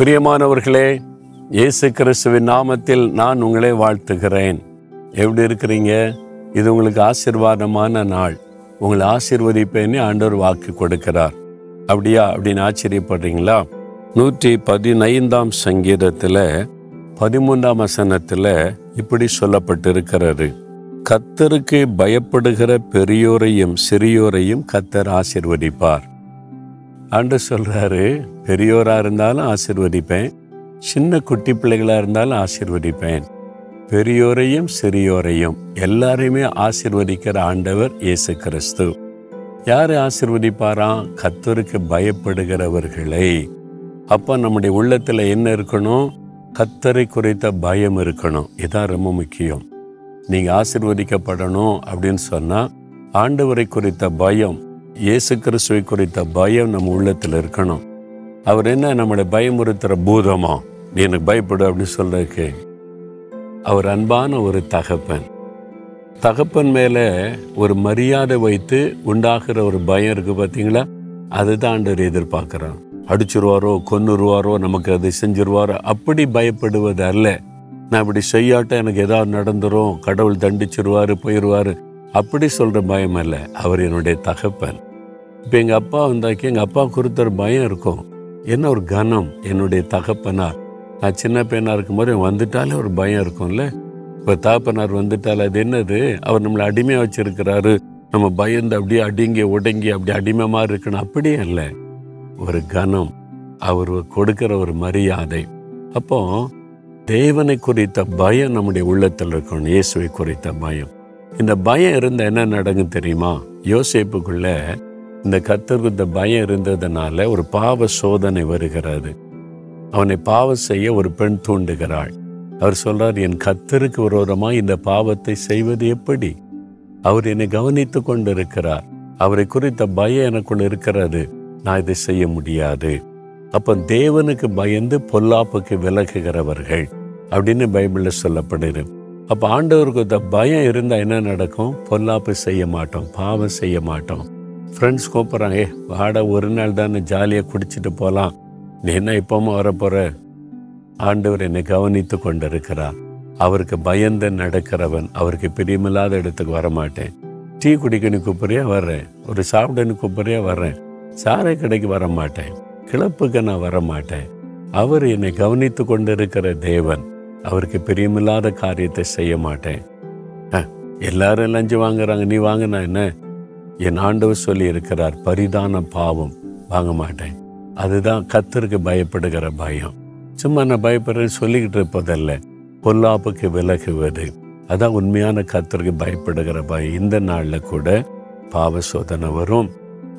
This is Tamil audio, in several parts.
பிரியமானவர்களே இயேசு கிறிஸ்துவின் நாமத்தில் நான் உங்களை வாழ்த்துகிறேன். எப்படி இருக்கிறீங்க? இது உங்களுக்கு ஆசிர்வாதமான நாள். உங்களை ஆசீர்வதிப்பேன்னு ஆண்டவர் வாக்கு கொடுக்கிறார். அப்படியா? அப்படின்னு ஆச்சரியப்படுறீங்களா? நூற்றி பதினைந்தாம் சங்கீதத்தில் பதிமூன்றாம் வசனத்தில் இப்படி சொல்லப்பட்டிருக்கிறது. கத்தருக்கு பயப்படுகிற பெரியோரையும் சிறியோரையும் கத்தர் ஆசிர்வதிப்பார். ஆண்டு சொல்கிறாரு பெரியோராக இருந்தாலும் ஆசிர்வதிப்பேன். சின்ன குட்டி பிள்ளைகளாக இருந்தாலும் ஆசிர்வதிப்பேன். பெரியோரையும் சிறியோரையும் எல்லாரையுமே ஆசிர்வதிக்கிற ஆண்டவர் இயேசு கிறிஸ்து யார் ஆசிர்வதிப்பாராம் கத்தருக்கு பயப்படுகிறவர்களை. அப்போ நம்முடைய உள்ளத்தில் என்ன இருக்கணும்? கத்தரை குறித்த பயம் இருக்கணும். இதான் ரொம்ப முக்கியம். நீங்கள் ஆசிர்வதிக்கப்படணும் அப்படின்னு சொன்னால் ஆண்டவரை குறித்த பயம் இயேசு கிறிஸ்துவை குறித்த பயம் நம்ம உள்ளத்தில் இருக்கணும். அவர் என்ன நம்மளை பயமுறுத்துகிற பூதமா நீ எனக்கு பயப்படு அப்படின்னு சொல்றதுக்கு அவர் அன்பான ஒரு தகப்பன். தகப்பன் மேலே ஒரு மரியாதை வைத்து உண்டாகிற ஒரு பயம் இருக்குது பார்த்தீங்களா? அதுதான் ஆண்டவர் எதிர்பார்க்கிறான் அடிச்சிருவாரோ கொன்னுருவாரோ நமக்கு அது செஞ்சிருவாரோ அப்படி பயப்படுவது அல்ல. நான் இப்படி செய்யாட்ட எனக்கு ஏதாவது நடந்துரும் கடவுள் தண்டிச்சிருவாரு போயிடுவாரு அப்படி சொல்ற பயம் அல்ல. அவர் என்னுடைய தகப்பன். இப்போ எங்கள் அப்பா வந்தாக்கி எங்கள் அப்பா குறித்த ஒரு பயம் இருக்கும். என்ன ஒரு கனம் என்னுடைய தகப்பனார். நான் சின்ன பையனாக இருக்கும்போது வந்துட்டாலே ஒரு பயம் இருக்கும்ல. இப்போ தகப்பனார் வந்துட்டால் அது என்னது? அவர் நம்மளை அடிமையாக வச்சுருக்கிறாரு. நம்ம பயந்து அப்படியே அடிங்கி உடங்கி அப்படி அடிமைமாக இருக்கணும். அப்படியே இல்லை. ஒரு கனம் அவர் கொடுக்கிற ஒரு மரியாதை. அப்போ தேவனை குறித்த பயம் நம்முடைய உள்ளத்தில் இருக்கணும். இயேசுவை குறித்த பயம். இந்த பயம் இருந்தால் என்ன நடக்கும் தெரியுமா? யோசிப்புக்குள்ள இந்த கத்தருக்கு இந்த பயம் இருந்ததுனால ஒரு பாவ சோதனை வருகிறது அவனை பாவம் செய்ய ஒரு பெண் தூண்டுகிறாள். அவர் சொல்றார் என் கத்தருக்கு விரோதமாக இந்த பாவத்தை செய்வது எப்படி? அவர் என்னை கவனித்து கொண்டிருக்கிறார். அவரை குறித்த பயம் எனக்குள் இருக்கிறது. நான் இதை செய்ய முடியாது. அப்ப தேவனுக்கு பயந்து பொல்லாப்புக்கு விலகுகிறவர்கள் அப்படின்னு பைபிள்ல சொல்லப்படுது. அப்ப ஆண்டவருக்கு இந்த பயம் இருந்தா என்ன நடக்கும்? பொல்லாப்பு செய்ய மாட்டோம் பாவம் செய்ய மாட்டோம். ஃப்ரெண்ட்ஸ் கூப்பிட்றாங்க ஏ வாடா ஒரு நாள் தானே ஜாலியாக குடிச்சிட்டு போகலாம் நீ என்ன இப்பவும் வரப்போற ஆண்டவர் என்னை கவனித்து கொண்டிருக்கிறார். அவருக்கு பயந்து நடக்கிறவன் அவருக்கு பிரியமில்லாத இடத்துக்கு வரமாட்டேன். டீ குடிக்கணும் கூப்பிட்றியா? வர்றேன். ஒரு சாப்பிடன்னு கூப்பிட்றியா? வர்றேன். சாரை கடைக்கு வர மாட்டேன் கிளப்புக்கு நான் வர மாட்டேன் அவர் என்னை கவனித்து கொண்டிருக்கிற தேவன் அவருக்கு பிரியமில்லாத காரியத்தை செய்ய மாட்டேன். எல்லாரும் லஞ்சு வாங்குறாங்க. நீ வாங்கினா என்ன? என் ஆண்டவர் சொல்லி இருக்கிறார் பரிதான பாவம். வாங்க மாட்டேன். அதுதான் கத்தருக்கு பயப்படுகிற பயம். சும்மா நான் பயப்படுறேன்னு சொல்லிக்கிட்டு இருப்பதல்ல. பொல்லாப்புக்கு விலகுவது. அதான் உண்மையான கத்தருக்கு பயப்படுகிற பயம். இந்த நாளில் கூட பாவ சோதனை வரும்.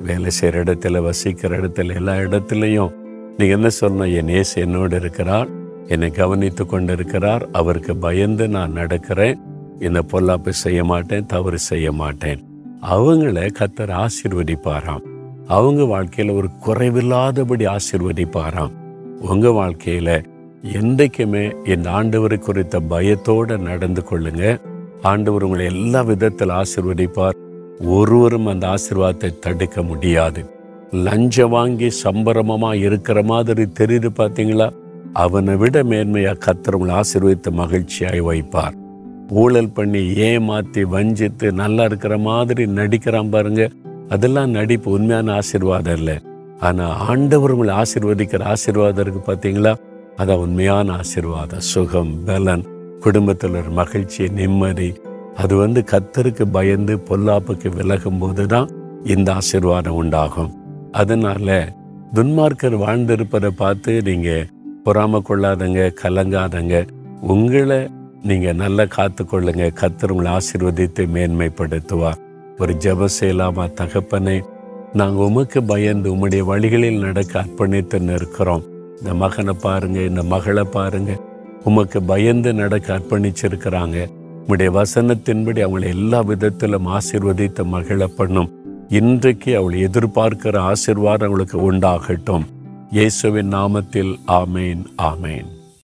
வேலை செய்கிற இடத்துல வசிக்கிற இடத்துல எல்லா இடத்துலையும் நீ என்ன சொல்லணும் என் ஏசு என்னோடு இருக்கிறார். என்னை கவனித்து கொண்டிருக்கிறார். அவருக்கு பயந்து நான் நடக்கிறேன். இந்த பொல்லாப்பு செய்ய மாட்டேன் தவறு செய்ய மாட்டேன். அவங்கள கத்தர் ஆசிர்வதிப்பாராம். அவங்க வாழ்க்கையில ஒரு குறைவில்லாதபடி ஆசிர்வதிப்பாராம். உங்க வாழ்க்கையில என்றைக்குமே இந்த ஆண்டவரை குறித்த பயத்தோட நடந்து கொள்ளுங்க. ஆண்டவர் உங்களை எல்லா விதத்தில் ஆசிர்வதிப்பார். ஒருவரும் அந்த ஆசிர்வாதத்தை தடுக்க முடியாது. லஞ்சம் வாங்கி சம்பரமமா இருக்கிற மாதிரி தெரியுது பாத்தீங்களா? அவனை விட மேன்மையா கத்தர் உங்களை ஆசிர்வதித்து மகிழ்ச்சியாய் வைப்பார். ஊழல் பண்ணி ஏமாற்றி வஞ்சித்து நல்லா இருக்கிற மாதிரி நடிக்கிறான் பாருங்க. அதெல்லாம் நடிப்பு உண்மையான ஆசீர்வாதம் இல்லை. ஆனா ஆண்டவர் உங்களை ஆசீர்வதிக்கிற ஆசீர்வாதம் இருக்குது பார்த்தீங்களா? அதான் உண்மையான ஆசீர்வாதம். சுகம் பலன் குடும்பத்தில் ஒரு மகிழ்ச்சி நிம்மதி. அது வந்து கத்தருக்கு பயந்து பொல்லாப்புக்கு விலகும் போது தான் இந்த ஆசீர்வாதம் உண்டாகும். அதனால துன்மார்க்கர் வாழ்ந்திருப்பதை பார்த்து நீங்க பொறாம கொள்ளாதங்க கலங்காதங்க. உங்களை நீங்கள் நல்லா காத்துக்கொள்ளுங்க. கத்தர் உங்களை ஆசீர்வதித்து மேன்மைப்படுத்துவார் ஒரு ஜெப செய்யலாமா தகப்பனே? நாங்கள் உமக்கு பயந்து உம்முடைய வழிகளில் நடக்க அர்ப்பணித்து நிற்கிறோம். இந்த மகனை பாருங்க இந்த மகளை பாருங்க. உமக்கு பயந்து நடக்க அர்ப்பணிச்சிருக்கிறாங்க. உம்முடைய வசனத்தின்படி அவங்களை எல்லா விதத்திலும் ஆசிர்வதித்த மகிழ பண்ணும். இன்றைக்கு அவளை எதிர்பார்க்கிற ஆசீர்வாதம் அவளுக்கு உண்டாகட்டும். இயேசுவின் நாமத்தில் ஆமேன் ஆமேன்.